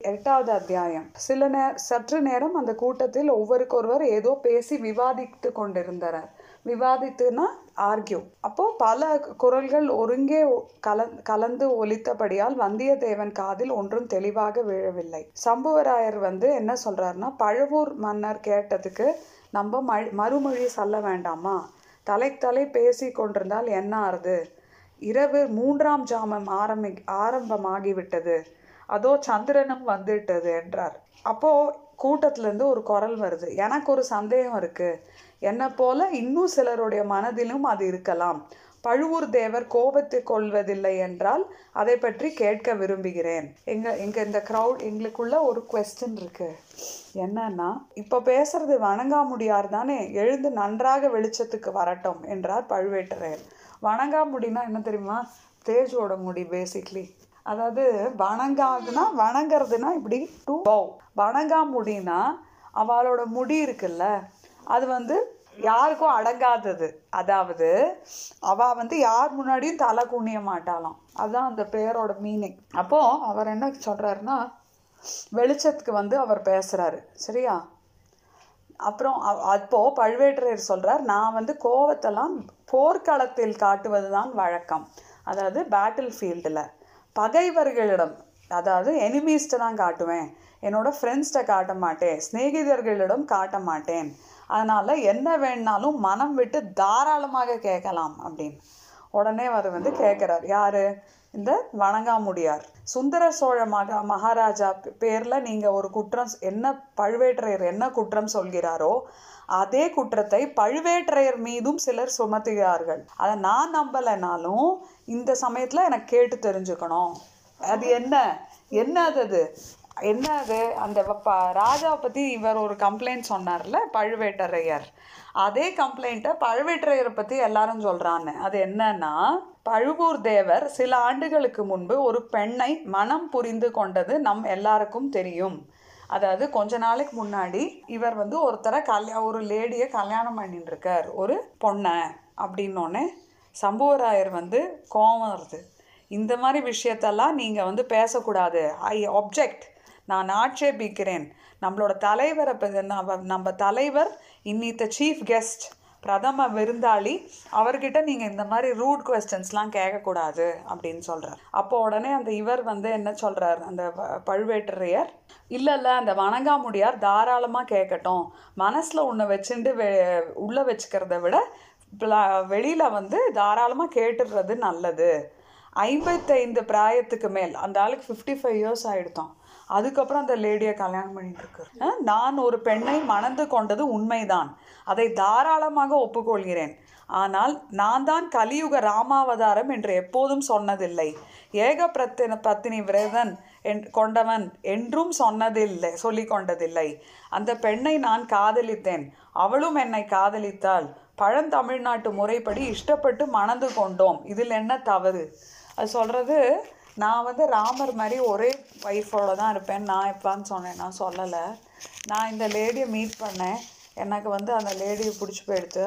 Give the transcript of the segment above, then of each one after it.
எட்டாவது அத்தியாயம். சில நே சற்று நேரம் அந்த கூட்டத்தில் ஒவ்வொருக்கொருவர் ஏதோ பேசி விவாதித்து கொண்டிருந்தனர். விவாதித்துனா ஆர்கியூ. அப்போ பல குரல்கள் ஒருங்கே கல கலந்து ஒலித்தபடியால் வந்தியத்தேவன் காதில் ஒன்றும் தெளிவாக விழவில்லை. சம்புவராயர் வந்து என்ன சொல்றாருன்னா பழுவூர் மன்னர் கேட்டதுக்கு நம்ம மறுமொழி சொல்ல வேண்டாமா? தலை தலை பேசி கொண்டிருந்தால் என்ன ஆறுது? இரவு மூன்றாம் ஜாமம் ஆரம்பி ஆரம்பமாகிவிட்டது. அதோ சந்திரனும் வந்துட்டது என்றார். அப்போ கூட்டத்திலேருந்து ஒரு குரல் வருது. எனக்கு ஒரு சந்தேகம் இருக்கு. என்னை போல இன்னும் சிலருடைய மனதிலும் அது இருக்கலாம். பழுவூர் தேவர் கோபத்தை கொள்வதில்லை என்றால் அதை பற்றி கேட்க விரும்புகிறேன். எங்க எங்க இந்த க்ரௌட் எங்களுக்குள்ள ஒரு கொஸ்டின் இருக்கு. என்னன்னா இப்ப பேசுறது வணங்காமுடியார் தானே எழுந்து நன்றாக வெளிச்சத்துக்கு வரட்டும் என்றார் பழுவேட்டரையர். வணங்காமுடினா என்ன தெரியுமா? தேஜோட முடி பேசிக்லி அதாவது வணங்காதுன்னா வணங்குறதுனா இப்படி டு பவ் வணங்கா முடினா அவளோட முடி இருக்குல்ல அது வந்து யாருக்கும் அடங்காதது. அதாவது அவ வந்து யார் முன்னாடியும் தலை குனிய மாட்டாளாம். அதுதான் அந்த பேரோட மீனிங் அப்போ அவர் என்ன சொல்றாருன்னா வெளிச்சத்துக்கு வந்து அவர் பேசுறாரு. சரியா? அப்புறம் அப்போ பழுவேட்டரையர் சொல்றார் நான் வந்து கோவத்தெல்லாம் போர்க்களத்தில் காட்டுவது தான் வழக்கம். அதாவது பேட்டில் ஃபீல்டில் பகைவர்களிடம் அதாவது எனிமீஸ்ட்டை தான் காட்டுவேன். என்னோட ஃப்ரெண்ட்ஸ்கிட்ட காட்ட மாட்டேன். சிநேகிதர்களிடம் காட்ட மாட்டேன். அதனால் என்ன வேணாலும் மனம் விட்டு தாராளமாக கேட்கலாம் அப்படின்னு. உடனே அவர் வந்து கேட்குறார் யார்? இந்த வணங்காமுடியார். சுந்தர சோழ மகா மகாராஜா பேரில் நீங்கள் ஒரு குற்றம் என்ன பழுவேற்றையர் என்ன குற்றம் சொல்கிறாரோ அதே குற்றத்தை பழுவேற்றையர் மீதும் சிலர் சுமத்துகிறார்கள். அதை நான் நம்பலைனாலும் இந்த சமயத்தில் எனக்கு கேட்டு தெரிஞ்சுக்கணும். அது என்ன? என்ன அது? என்ன அது அந்த ராஜாவை பற்றி இவர் ஒரு கம்ப்ளைண்ட் சொன்னார்ல பழுவேட்டரையர். அதே கம்ப்ளைண்ட்டை பழுவேட்டரையரை பற்றி எல்லாரும் சொல்கிறான்னு அது என்னன்னா பழுவூர் தேவர் சில ஆண்டுகளுக்கு முன்பு ஒரு பெண்ணை மனம் புரிந்து கொண்டது நம் எல்லாருக்கும் தெரியும். அதாவது கொஞ்ச நாளைக்கு முன்னாடி இவர் வந்து ஒருத்தரை கல்யா ஒரு லேடியை கல்யாணம் பண்ணிட்டு இருக்கார் ஒரு பொண்ணை அப்படின்னோடனே சம்புவராயர் வந்து கோவம் வருது. இந்த மாதிரி விஷயத்தெல்லாம் நீங்கள் வந்து பேசக்கூடாது. ஐ ஆப்ஜெக்ட் நான் ஆட்சேபிக்கிறேன். நம்மளோட தலைவரை நம்ம தலைவர் இன்னித்த சீஃப் கெஸ்ட் பிரதம விருந்தாளி அவர்கிட்ட நீங்கள் இந்த மாதிரி ரூட் கொஸ்டின்ஸ்லாம் கேட்கக்கூடாது அப்படின்னு சொல்கிறார் அப்போ உடனே அந்த இவர் வந்து என்ன சொல்கிறார் அந்த பழுவேட்டரையர் இல்லை இல்லை அந்த வணங்காமுடியார் தாராளமாக கேட்கட்டும் மனசில் ஒன்று வச்சுட்டு வெ உள்ளே வச்சுக்கிறத விட வெளியில் வந்து தாராளமாக கேட்டுடுறது நல்லது. ஐம்பத்தைந்து பிராயத்துக்கு மேல். அந்த ஆளுக்கு ஃபிஃப்டி ஃபைவ் இயர்ஸ் ஆகிடுத்தோம் அதுக்கப்புறம் அந்த லேடியை கல்யாணம் பண்ணிட்டு இருக்கு நான் ஒரு பெண்ணை மணந்து கொண்டது உண்மைதான். அதை தாராளமாக ஒப்புக்கொள்கிறேன். ஆனால் நான் தான் கலியுக ராமாவதாரம் என்று எப்போதும் சொன்னதில்லை. ஏக பிரத்தின பத்தினி விரதன் என் கொண்டவன் என்றும் சொன்னதில்லை சொல்லி கொண்டதில்லை. அந்த பெண்ணை நான் காதலித்தேன். அவளும் என்னை காதலித்தாள். பழந்தமிழ்நாட்டு முறைப்படி இஷ்டப்பட்டு மணந்து கொண்டோம். இதில் என்ன தவறு? அது சொல்கிறது நான் வந்து ராமர் மாதிரி ஒரே ஒய்ஃபோட தான் இருப்பேன். நான் எப்பான்னு சொன்னேன். நான் சொல்லலை. நான் இந்த லேடியை மீட் பண்ணேன். எனக்கு வந்து அந்த லேடியை பிடிச்சி போயிடுத்து.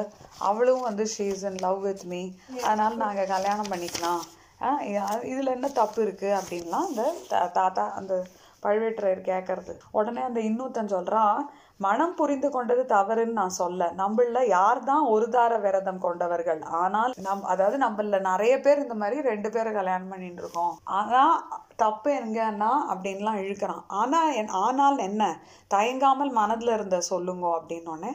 அவளும் வந்து she's in love with me அதனால் நாங்கள் கல்யாணம் பண்ணிக்கலாம். இதில் என்ன தப்பு இருக்குது அப்படின்லாம் அந்த தாத்தா அந்த பழுவேட்டரையர் கேட்கறது உடனே அந்த இன்னொருத்தன் சொல்கிறான் மனம் புரிந்து கொண்டது தவறுன்னு நான் சொல்ல. நம்மள யார் தான் ஒரு தார விரதம் கொண்டவர்கள். ஆனால் நம் அதாவது நம்மள நிறைய பேர் இந்த மாதிரி ரெண்டு பேரை கல்யாணம் பண்ணிட்டு இருக்கோம். ஆனால் தப்பு எங்கன்னா அப்படின்லாம் இழுக்கிறான். ஆனால் என் ஆனால் என்ன? தயங்காமல் மனதில் இருந்த சொல்லுங்க அப்படின்னோடனே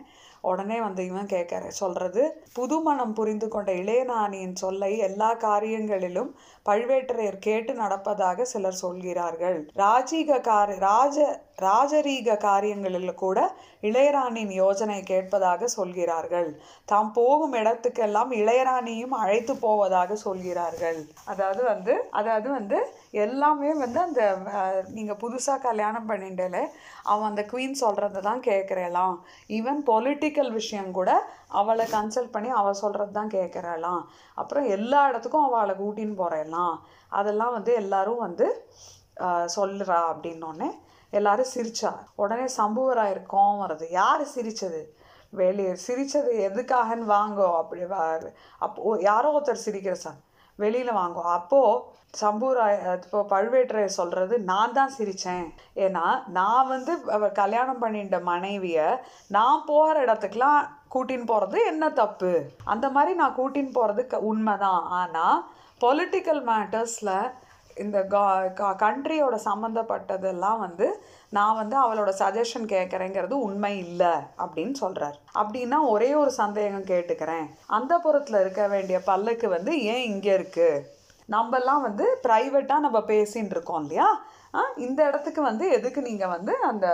உடனே வந்து இவன் கேட்குற சொல்கிறது புது மனம் புரிந்து கொண்ட இளையநாணியின் சொல்லை எல்லா காரியங்களிலும் பழுவேட்டரையர் கேட்டு நடப்பதாக சிலர் சொல்கிறார்கள். ராஜீக காரி ராஜ ராஜரீக காரியங்களில் கூட இளையராணியின் யோஜனை கேட்பதாக சொல்கிறார்கள். தாம் போகும் இடத்துக்கெல்லாம் இளையராணியும் அழைத்து போவதாக சொல்கிறார்கள். அதாவது வந்து அதாவது வந்து எல்லாமே வந்து அந்த நீங்கள் புதுசாக கல்யாணம் பண்ணிட்டேல அவன் அந்த குவீன் சொல்கிறத தான் கேட்குறலாம். ஈவன் பொலிட்டிக்கல் விஷயம் கூட அவளை கன்சல்ட் பண்ணி அவள் சொல்கிறது தான் கேட்குறலாம் அப்புறம் எல்லா இடத்துக்கும் அவளை கூட்டின்னு போகிறலாம் அதெல்லாம் வந்து எல்லாரும் வந்து சொல்கிறா அப்படின்னோடனே எல்லாரும் சிரிச்சா. உடனே சம்புவராயர் கோவம் வருது யார் சிரித்தது வெளியே சிரித்தது எதுக்காகன்னு வாங்கோ அப்படி அப்போ யாரோ ஒருத்தர் சிரிக்கிற சார் வெளியில் வாங்குவோம். அப்போது சம்பூராய் இப்போ பழுவேட்டரையர் சொல்கிறது நான் தான் சிரித்தேன் ஏன்னா நான் வந்து அவர் கல்யாணம் பண்ணிட்ட மனைவியை நான் போகிற இடத்துக்குலாம் கூட்டின்னு போகிறது என்ன தப்பு? அந்த மாதிரி நான் கூட்டின்னு போகிறது க- உண்மைதான். ஆனால் பொலிட்டிக்கல் மேட்டர்ஸில் இந்த கண்ட்ரியோட சம்மந்தப்பட்டதெல்லாம் வந்து நான் வந்து அவளோட சஜஷன் கேட்குறேங்கிறது உண்மை இல்லை அப்படின்னு சொல்கிறார் அப்படின்னா ஒரே ஒரு சந்தேகம் கேட்டுக்கிறேன். அந்த புறத்தில் இருக்க வேண்டிய பல்லக்கு வந்து ஏன் இங்கே இருக்குது நம்மெல்லாம் வந்து ப்ரைவேட்டாக நம்ம பேசின்னு இருக்கோம் இல்லையா? ஆ, இந்த இடத்துக்கு வந்து எதுக்கு நீங்கள் வந்து அந்த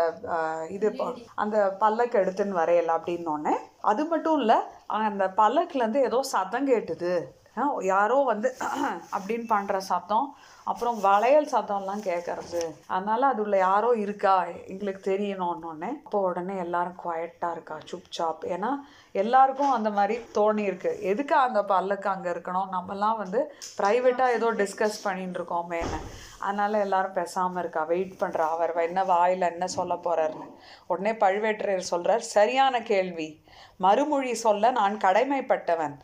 இது அந்த பல்லக்கு எடுத்துன்னு வரையலை அப்படின்னோடனே அது மட்டும் இல்லை அந்த பல்லக்குலேருந்து ஏதோ சத்தம் கேட்டுது. ஆ, யாரோ வந்து அப்படின்னு பண்ணுற சத்தம் அப்புறம் வளையல் சத்தம்லாம் கேட்கறது அதனால அது உள்ள யாரோ இருக்கா? எங்களுக்கு தெரியணும்னோடனே அப்போ உடனே எல்லாரும் குவாய்ட்டாக இருக்கா? சுப் சாப் ஏன்னா எல்லாருக்கும் அந்த மாதிரி தோணி இருக்கு. எதுக்கு அந்த பல்லுக்கு அங்கே இருக்கணும்? நம்மலாம் வந்து ப்ரைவேட்டாக ஏதோ டிஸ்கஸ் பண்ணிட்டு இருக்கோமேன்னு அதனால எல்லாரும் பேசாமல் இருக்கா? வெயிட் பண்ணுறா அவர் என்ன வாயில் என்ன சொல்ல போறாருன்னு. உடனே பழுவேற்றையர் சொல்கிறார் சரியான கேள்வி. மறுமொழி சொல்ல நான் கடமைப்பட்டவன்.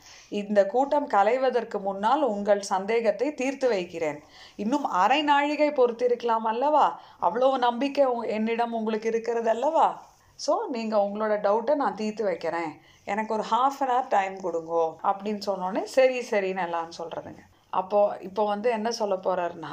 இந்த கூட்டம் கலைவதற்கு முன்னால் உங்கள் சந்தேகத்தை தீர்த்து வைக்கிறேன். இன்னும் அரை நாழிகை பொறுத்திருக்கலாம் அல்லவா? அவ்வளவு நம்பிக்கை என்னிடம் உங்களுக்கு இருக்கிறது அல்லவா? ஸோ நீங்கள் உங்களோட டவுட்டை நான் தீர்த்து வைக்கிறேன். எனக்கு ஒரு ஹாஃப் அன் ஹவர் டைம் கொடுங்கோ. அப்படின்னு சொன்னோடனே சரி சரின்னு எல்லாம் சொல்கிறதுங்க அப்போது இப்போ வந்து என்ன சொல்ல போகிறாருன்னா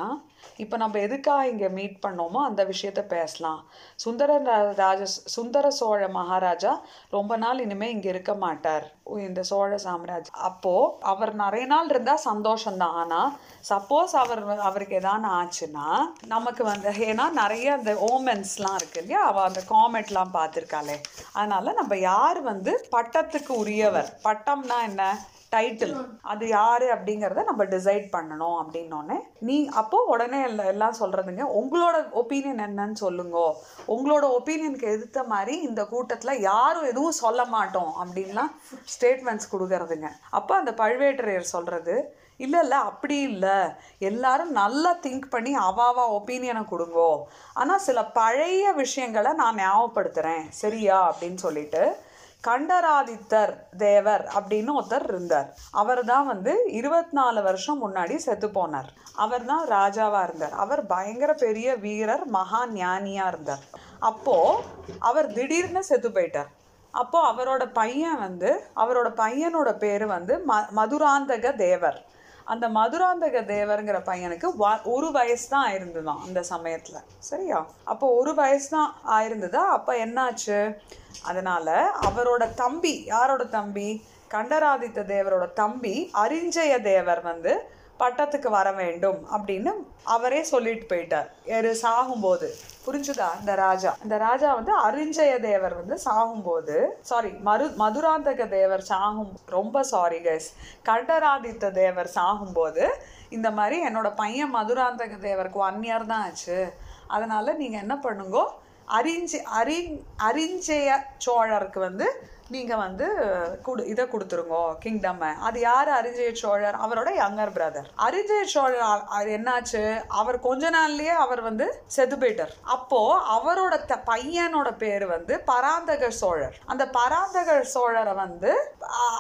இப்போ நம்ம எதுக்காக இங்கே மீட் பண்ணோமோ அந்த விஷயத்த பேசலாம். சுந்தர ரா- ராஜ சுந்தர சோழ மகாராஜா ரொம்ப நாள் இனிமேல் இங்கே இருக்க மாட்டார். இந்த சோழ சாம்ராஜ். அப்போ அவர் நிறைய நாள் இருந்தால் சந்தோஷம்தான். ஆனால் சப்போஸ் அவர் அவருக்கு எதான ஆச்சுன்னா நமக்கு வந்து ஏன்னா நிறைய அந்த ஓமென்ஸ்லாம் இருக்கு இல்லையா? அவள் அந்த காமெட்லாம் பார்த்துருக்காளே. அதனால நம்ம யார் வந்து பட்டத்துக்கு உரியவர்? பட்டம்னா என்ன? டைட்டில் அது யார் அப்படிங்கிறத நம்ம டிசைட் பண்ணணும் அப்படின்னோடனே நீ அப்போது உடனே உடனே எல்லாம் சொல்கிறதுங்க உங்களோட ஒப்பீனியன் என்னன்னு சொல்லுங்க. உங்களோட ஒப்பீனியனுக்கு எதிர்த்த மாதிரி இந்த கூட்டத்தில் யாரும் எதுவும் சொல்ல மாட்டோம் அப்படின்லாம் ஸ்டேட்மெண்ட்ஸ் கொடுக்கறதுங்க. அப்போ அந்த பழுவேட்டரையர் சொல்கிறது இல்லை இல்லை அப்படி இல்லை. எல்லாரும் நல்லா திங்க் பண்ணி அவாவா ஒப்பீனியனை கொடுங்கோ. ஆனால் சில பழைய விஷயங்களை நான் ஞாபகப்படுத்துகிறேன் சரியா? அப்படின்னு சொல்லிட்டு கண்டராதித்தர் தேவர் அப்படின்னு ஒருத்தர் இருந்தார். அவர் தான் வந்து இருபத்தி நாலு வருஷம் முன்னாடி செத்து போனார். அவர் தான் ராஜாவாக இருந்தார். அவர் பயங்கர பெரிய வீரர் மகா ஞானியாக இருந்தார். அப்போது அவர் திடீர்னு செத்து போயிட்டார். அப்போது அவரோட பையன் வந்து அவரோட பையனோட பேர் வந்து ம மதுராந்தக தேவர். அந்த மதுராந்தக தேவருங்கிற பையனுக்கு வ- ஒரு வயசு தான் ஆயிருந்துதான் அந்த சமயத்துல. சரியா? அப்போ ஒரு வயசு தான் ஆயிருந்ததா? அப்ப என்னாச்சு? அதனால அவரோட தம்பி யாரோட தம்பி? கண்டராதித்த தேவரோட தம்பி அரிஞ்சய தேவர் வந்து பட்டத்துக்கு வர வேண்டும் அப்படின்னு அவரே சொல்லிட்டு போயிட்டார். எரு சாகும்போது. புரிஞ்சுதா இந்த ராஜா? இந்த ராஜா வந்து அரிஞ்சய தேவர் வந்து சாகும்போது சாரி மரு மதுராந்தக தேவர் சாகும் ரொம்ப சாரி கைஸ் கண்டராதித்த தேவர் சாகும்போது இந்த மாதிரி என்னோட பையன் மதுராந்தக தேவருக்கு ஒன் இயர் தான் ஆச்சு. அதனால நீங்கள் என்ன பண்ணுங்கோ அரிஞ்சி அறி அறிஞ்சய சோழருக்கு வந்து நீங்கள் வந்து குடு இதை கொடுத்துருங்கோ கிங்டம்மை அது யார்? அரிஜய சோழர் அவரோட யங்கர் பிரதர் அரிஜய சோழர் அது என்னாச்சு? அவர் கொஞ்ச நாள்லயே அவர் வந்து செது போயிட்டார். அப்போ அவரோட த- பையனோட பேர் வந்து பராந்தக சோழர். அந்த பராந்தக சோழரை வந்து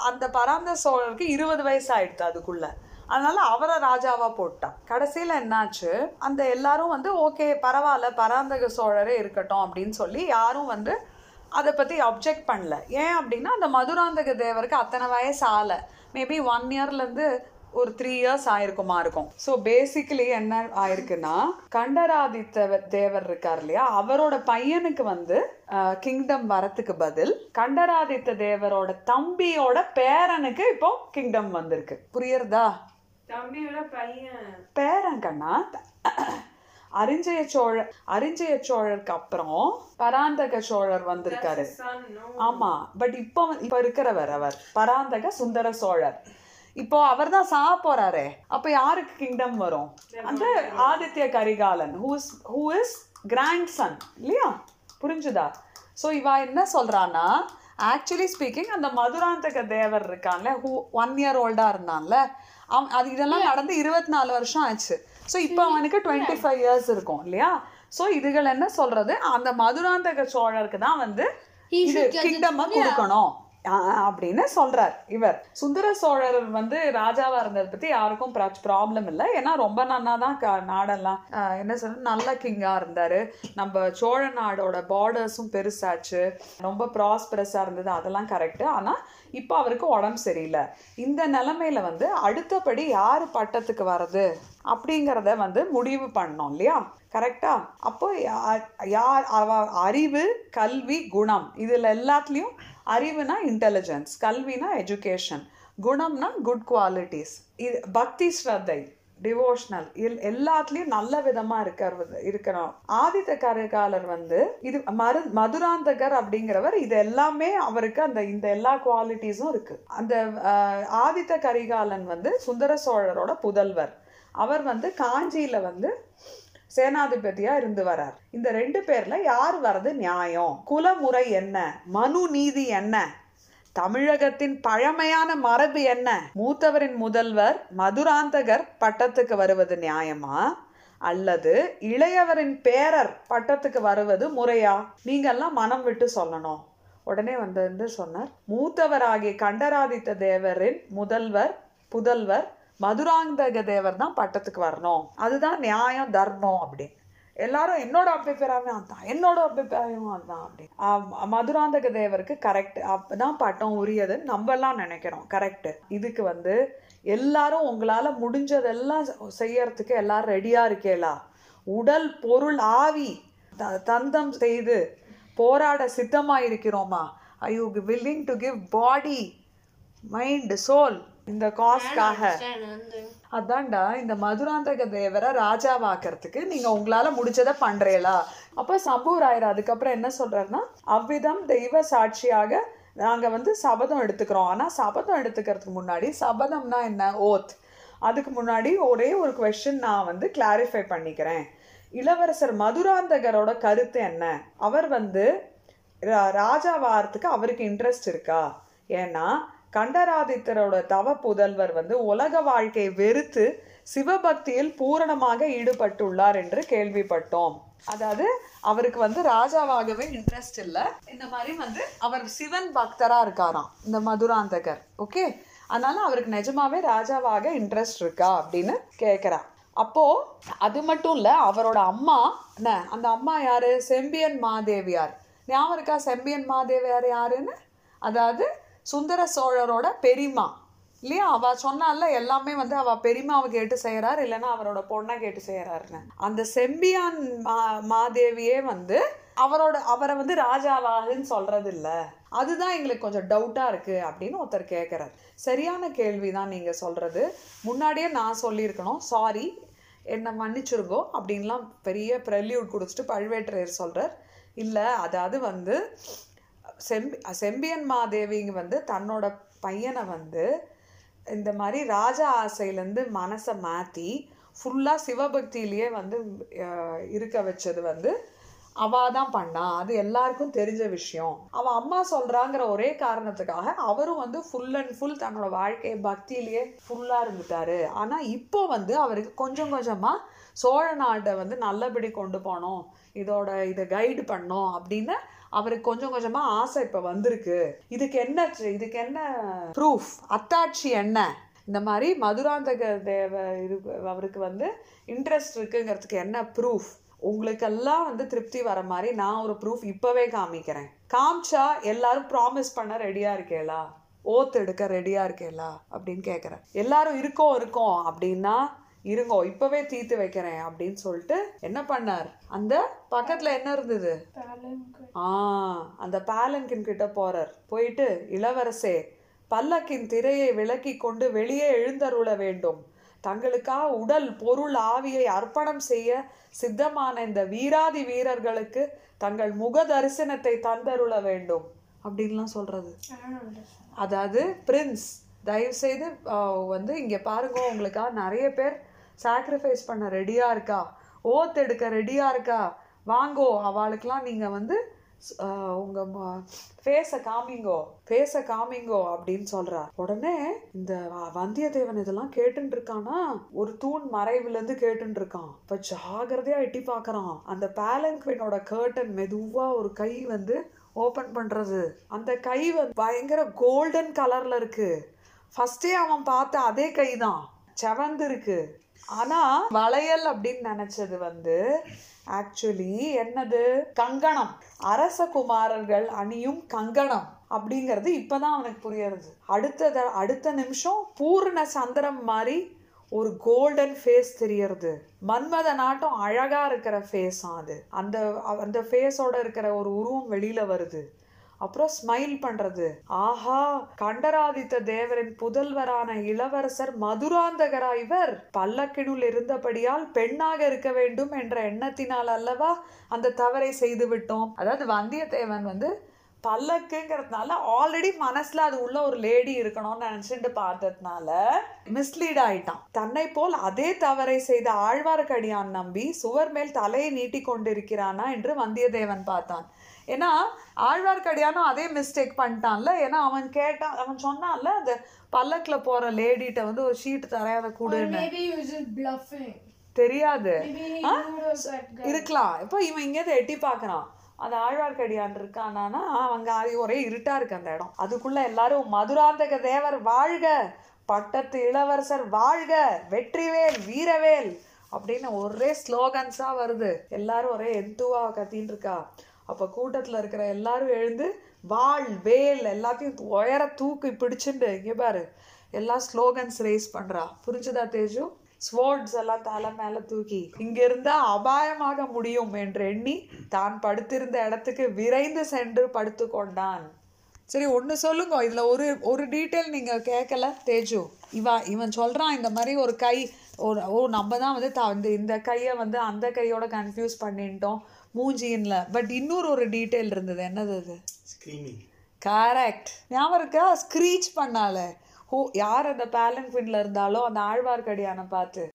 அந்த பராந்தக சோழருக்கு இருபது வயசு ஆயிடுது அதுக்குள்ள. அதனால அவரை ராஜாவா போட்டான். கடைசியில என்னாச்சு? அந்த எல்லாரும் வந்து ஓகே பரவாயில்ல பராந்தக சோழரே இருக்கட்டும் அப்படின்னு சொல்லி யாரும் வந்து அதை பத்தி அப்ஜெக்ட் பண்ணல. ஏன் அப்படின்னா அந்த மதுராந்தக தேவருக்கு அத்தனை வயசு ஆகல மேபி ஒன் இயர்ல இருந்து ஒரு த்ரீ இயர்ஸ் ஆயிருக்குமா இருக்கும். ஸோ பேசிக்கலி என்ன ஆயிருக்குன்னா கண்டராதித்த தேவர் இருக்கார் இல்லையா? அவரோட பையனுக்கு வந்து கிங்டம் வரத்துக்கு பதில் கண்டராதித்த தேவரோட தம்பியோட பேரனுக்கு இப்போ கிங்டம் வந்திருக்கு. புரியுறதா? தம்பியோட பையன். பேரன் கண்ணா? அரிஞ்சய சோழர் அரிஞ்சய சோழருக்கு அப்புறம் பராந்தக சோழர் வந்திருக்காரு? ஆமா பட் இப்போ இப்ப இருக்கிறவர் அவர். பராந்தக சுந்தர சோழர். இப்போ அவர் தான் சா போறாரே. அப்ப யாருக்கு கிங்டம் வரும்? அந்த Aditya Karikalan who is who is grandson இல்லையா? புரிஞ்சுதா? ஸோ இவ என்ன சொல்றான்னா ஆக்சுவலி ஸ்பீக்கிங் அந்த மதுராந்தக தேவர் இருக்கான்ல ஹூ ஒன் இயர் ஓல்டா இருந்தான்ல அவன் அது இதெல்லாம் நடந்து இருபத்தி நாலு வருஷம் ஆச்சு. ஸோ இப்போ அவனுக்கு டுவெண்ட்டி ஃபைவ் இயர்ஸ் இருக்கும் இல்லையா? ஸோ இதுகள் என்ன சொல்றது? அந்த மதுராந்தக சோழருக்கு தான் வந்து கிங்டம். கொடுக்கணும். அப்படின்னு சொல்றார் இவர். சுந்தர சோழர் வந்து ராஜாவா இருந்ததை பத்தி யாருக்கும் ப்ராப்ளம் இல்லை. ஏன்னா ரொம்ப நன்னா தான் க- நாடெல்லாம் என்ன சொல்ற நல்ல கிங்கா இருந்தாரு. நம்ம சோழ நாடோட பார்டர்ஸும் பெருசாச்சு. ரொம்ப ப்ராஸ்பரஸா இருந்தது அதெல்லாம் கரெக்ட் ஆனா இப்போ அவருக்கு உடம்பு சரியில்லை. இந்த நிலைமையில வந்து அடுத்தபடி யார் பட்டத்துக்கு வர்றது அப்படிங்கிறத வந்து முடிவு பண்ணோம் இல்லையா? கரெக்டா அப்போ யார் அவ அறிவு கல்வி குணம் இதில் எல்லாத்துலேயும் அறிவுனா இன்டெலிஜென்ஸ் கல்வினா எஜுகேஷன் குணம்னா குட் குவாலிட்டிஸ் இது பக்தி ஸ்ரத்தை டிவோஷனல் எல்லாத்துலயும் நல்ல விதமா இருக்கிறது இருக்கணும். ஆதித்த கரிகாலர் வந்து இது மரு மதுராந்தகர் அப்படிங்கிறவர் இது எல்லாமே அவருக்கு அந்த இந்த எல்லா குவாலிட்டிஸும் இருக்கு. அந்த ஆதித்த கரிகாலன் வந்து சுந்தர சோழரோட புதல்வர். அவர் வந்து காஞ்சியில வந்து சேனாதிபதியா இருந்து வரார். இந்த ரெண்டு பேர்ல யார் வர்றது நியாயம்? குலமுறை என்ன? மனு நீதி என்ன? தமிழகத்தின் பழமையான மரபு என்ன? மூத்தவரின் முதல்வர் மதுராந்தகர் பட்டத்துக்கு வருவது நியாயமா? அல்லது இளையவரின் பேரர் பட்டத்துக்கு வருவது முறையா? நீங்கெல்லாம் மனம் விட்டு சொல்லணும். உடனே வந்து சொன்னார் மூத்தவராகிய கண்டராதித்த தேவரின் முதல்வர் புதல்வர் மதுராந்தக தேவர் தான் பட்டத்துக்கு வரணும். அதுதான் நியாயம் தர்மம் அப்படின்னு. எல்லாரும் என்னோட அபிப்பிராயமே அதுதான் என்னோட அபிப்பிராயமும் அதான் அப்படின்னு. மதுராந்தக தேவருக்கு கரெக்ட் அப்பதான் பட்டம் உரியதுன்னு நம்ம எல்லாம் நினைக்கிறோம். கரெக்ட் இதுக்கு வந்து எல்லாரும் உங்களால் முடிஞ்சதெல்லாம் செய்யறதுக்கு எல்லாரும் ரெடியா இருக்கேளா? உடல் பொருள் ஆவி த- தந்தம் செய்து போராட சித்தமாக இருக்கிறோமா I you willing to give body mind soul இந்த காஸ்ட்காக அதான்டா இந்த மதுராந்தக தேவரை ராஜாவாக்குறதுக்கு நீங்க உங்களால முடிச்சதை பண்றீங்களா? அப்ப சம்புவராயர் அதுக்கப்புறம் என்ன சொல்றாருன்னா அவ்விதம் தெய்வ சாட்சியாக நாங்க வந்து சபதம் எடுத்துக்கிறோம். ஆனா சபதம் எடுத்துக்கிறதுக்கு முன்னாடி சபதம்னா என்ன? ஓத். அதுக்கு முன்னாடி ஒரே ஒரு கொஸ்டின் நான் வந்து கிளாரிஃபை பண்ணிக்கிறேன். இளவரசர் மதுராந்தகரோட கருத்து என்ன? அவர் வந்து ரா- ராஜாவாகிறதுக்கு அவருக்கு இன்ட்ரெஸ்ட் இருக்கா? ஏன்னா கண்டராதித்தரோட தவ புதல்வர் வந்து உலக வாழ்க்கையை வெறுத்து சிவபக்தியில் பூரணமாக ஈடுபட்டுள்ளார் என்று கேள்விப்பட்டோம். அதாவது அவருக்கு வந்து ராஜாவாகவே இன்ட்ரெஸ்ட் இல்லை. இந்த மாதிரி வந்து அவர் சிவன் பக்தரா இருக்காராம் இந்த மதுராந்தகர். ஓகே அதனால அவருக்கு நிஜமாவே ராஜாவாக இன்ட்ரெஸ்ட் இருக்கா அப்படின்னு கேட்குறா அப்போ அது மட்டும் இல்ல அவரோட அம்மா என்ன அந்த அம்மா யாரு? செம்பியன் மாதேவியார். ஞாபகம் இருக்கா? செம்பியன் மாதேவியார் யாருன்னு? அதாவது சுந்தர சோழரோட பெரியமா இல்லையா? அவ சொன்னால எல்லாமே வந்து அவ பெரியமாவை கேட்டு செய்கிறார் இல்லைன்னா அவரோட பொண்ணை கேட்டு செய்கிறாருன்னு அந்த செம்பியான் மா மாதேவியே வந்து அவரோட அவரை வந்து ராஜாவாகுன்னு சொல்கிறது இல்லை அதுதான் எங்களுக்கு கொஞ்சம் டவுட்டாக இருக்குது அப்படின்னு ஒருத்தர் கேட்குறார் சரியான கேள்விதான் நீங்கள் சொல்கிறது முன்னாடியே நான் சொல்லியிருக்கணும். சாரி என்னை மன்னிச்சிருங்கோ அப்படின்லாம் பெரிய ப்ரெல்யூட் கொடுத்துட்டு பழுவேட்டரையர் சொல்கிறார் இல்லை அதாவது வந்து செம்பி செம்பியன் மாதேவிங்க வந்து தன்னோட பையனை வந்து இந்த மாதிரி ராஜா ஆசையிலேருந்து மனசை மாற்றி ஃபுல்லாக சிவபக்தியிலேயே வந்து இருக்க வச்சது வந்து அவள் தான் பண்ணா. அது எல்லாருக்கும் தெரிஞ்ச விஷயம். அவன் அம்மா சொல்கிறாங்கிற ஒரே காரணத்துக்காக அவரும் வந்து ஃபுல் அண்ட் ஃபுல் தன்னோட வாழ்க்கையை பக்தியிலேயே ஃபுல்லாக இருந்துட்டாரு. ஆனால் இப்போ வந்து அவருக்கு கொஞ்சம் கொஞ்சமாக சோழ நாட்டை வந்து நல்லபடி கொண்டு போனோம். இதோட இதை கைடு பண்ணோம் அப்படின்னு அவருக்கு கொஞ்சம் கொஞ்சமா ஆசை இப்ப வந்திருக்கு. இதுக்கு என்ன இதுக்கு என்ன ப்ரூஃப் அத்தாட்சி என்ன? இந்த மாதிரி மதுராந்தக தேவ இரு அவருக்கு வந்து இன்ட்ரெஸ்ட் இருக்குங்கிறதுக்கு என்ன ப்ரூஃப் உங்களுக்கெல்லாம் வந்து திருப்தி வர மாதிரி நான் ஒரு ப்ரூஃப் இப்பவே காமிக்கிறேன். காமிச்சா எல்லாரும் ப்ராமிஸ் பண்ண ரெடியா இருக்கேளா? ஓத்து எடுக்க ரெடியா இருக்கேளா? அப்படின்னு கேட்குறேன் எல்லாரும் இருக்கோம் இருக்கோம் அப்படின்னா இருங்கோ இப்பவே தீர்த்து வைக்கிறேன் அப்படின்னு சொல்லிட்டு என்ன பண்ணார்? அந்த பக்கத்துல என்ன இருந்தது? ஆ அந்த பாலன்கின் கிட்ட போறார். போயிட்டு இளவரசே பல்லக்கின் திரையை விலக்கி கொண்டு வெளியே எழுந்தருள வேண்டும். தங்களுக்கா உடல் பொருள் ஆவியை அர்ப்பணம் செய்ய சித்தமான இந்த வீராதி வீரர்களுக்கு தங்கள் முக தரிசனத்தை தந்தருள வேண்டும். அப்படின்லாம் சொல்றது. அதாவது பிரின்ஸ் தயவு செய்து வந்து இங்க பாருங்க உங்களுக்கா நிறைய பேர் சாக்ரிஃபைஸ் பண்ண ரெடியாக இருக்கா? ஓத் எடுக்க ரெடியாக இருக்கா? வாங்கோ அவளுக்கெலாம் நீங்கள் வந்து உங்கள் ஃபேஸை காமிங்கோ ஃபேஸை காமிங்கோ அப்படின்னு சொல்றா. உடனே இந்த வ- வந்தியத்தேவன் இதெல்லாம் கேட்டுட்டு இருக்கானா ஒரு தூண் மறைவுலேருந்து கேட்டுட்டு இருக்கான் இப்போ ஜாகிரதையாக எட்டி பார்க்குறான் அந்த பேலன்குவினோட கேர்டன் மெதுவாக ஒரு கை வந்து ஓப்பன் பண்ணுறது அந்த கை வந்து பயங்கர கோல்டன் கலரில் இருக்குது ஃபஸ்ட்டே அவன் பார்த்த அதே கை தான் செவந்து இருக்குது ஆனா வளையல் அப்படின்னு நினைச்சது வந்து ஆக்சுவலி என்னது? கங்கணம். அரச குமாரர்கள் அணியும் கங்கணம் அப்படிங்கிறது இப்பதான் அவனுக்கு புரியறது. அடுத்தத அடுத்த நிமிஷம் பூர்ண சந்திரம் மாதிரி ஒரு கோல்டன் ஃபேஸ் தெரியறது. மன்மத நாட்டம் அழகா இருக்கிற ஃபேஸ் அது. அந்த அந்த ஃபேஸோட இருக்கிற ஒரு உருவம் வெளியில வருது. அப்புறம் ஸ்மைல் பண்றது. ஆஹா கண்டராதித்த தேவரின் புதல்வரான இளவரசர் மதுராந்தகரா இவர். பல்லக்கினுள் இருந்தபடியால் பெண்ணாக இருக்க வேண்டும் என்ற எண்ணத்தினால் அல்லவா அந்த தவறை செய்து விட்டோம். அதாவது வந்தியத்தேவன் வந்து பல்லக்குங்கிறதுனால ஆல்ரெடி மனசுல அது உள்ள ஒரு லேடி இருக்கணும்னு நினைச்சுட்டு பார்த்ததுனால மிஸ்லீட் ஆயிட்டான். தன்னை போல் அதே தவறை செய்த ஆழ்வார்க்கடியான் நம்பி சுவர் மேல் தலையை நீட்டி கொண்டிருக்கிறானா என்று வந்தியத்தேவன் பார்த்தான். ஏன்னா ஆழ்வார்க்கடியானும் அதே மிஸ்டேக் பண்ணிட்டான்ல. ஏன்னா அவன் கேட்டான் அவன் சொன்னான்ல அந்த பல்லக்குல போற லேடிட்ட வந்து ஒரு ஷீட் தரேன் அதை கூடுன்னு. தெரியாது. இருக்கலாம். இப்போ இவன் இங்கேருந்து எட்டி பார்க்கறான். அந்த ஆழ்வார்க்கடியான் இருக்கானா அவங்க ஒரே இருட்டா இருக்கு அந்த இடம். அதுக்குள்ள எல்லாரும் மதுராந்தக தேவர் வாழ்க பட்டத்து இளவரசர் வாழ்க வெற்றிவேல் வீரவேல் அப்படின்னு ஒரே ஸ்லோகன்ஸா வருது. எல்லாரும் ஒரே எந்துவா கத்தின்னு இருக்கா அப்போ கூட்டத்தில் இருக்கிற எல்லாரும் எழுந்து வாழ் வேல் எல்லாத்தையும் உயர தூக்கி பிடிச்சுண்டு இங்கே பாரு எல்லா ஸ்லோகன்ஸ் ரேஸ் பண்ணுறா புரிஞ்சுதா தேஜு? ஸ்வோர்ட்ஸ் எல்லாம் தலை மேலே தூக்கி இங்கிருந்தால் அபாயமாக முடியும் என்று எண்ணி தான் படுத்திருந்த இடத்துக்கு விரைந்து சென்று படுத்து கொண்டான். சரி ஒன்று சொல்லுங்க. இதில் ஒரு ஒரு டீட்டெயில் நீங்கள் கேட்கல தேஜு? இவா இவன் சொல்கிறான் இந்த மாதிரி ஒரு கை ஒரு ஓ நம்ம தான் வந்து த- இந்த இந்த கையை வந்து அந்த கையோட கன்ஃபியூஸ் பண்ணிட்டோம். மூஞ்சின்ல பட் இன்னொரு ஒரு டீட்டெயில் இருந்தது. என்னது அது? கரெக்ட் ஞாபகம் இருக்கா? ஸ்க்ரீச் பண்ணால. ஓ யார் அந்த பேலன்குவின்ல இருந்தாலோ அந்த ஆழ்வார்க்கடியானை பார்த்து.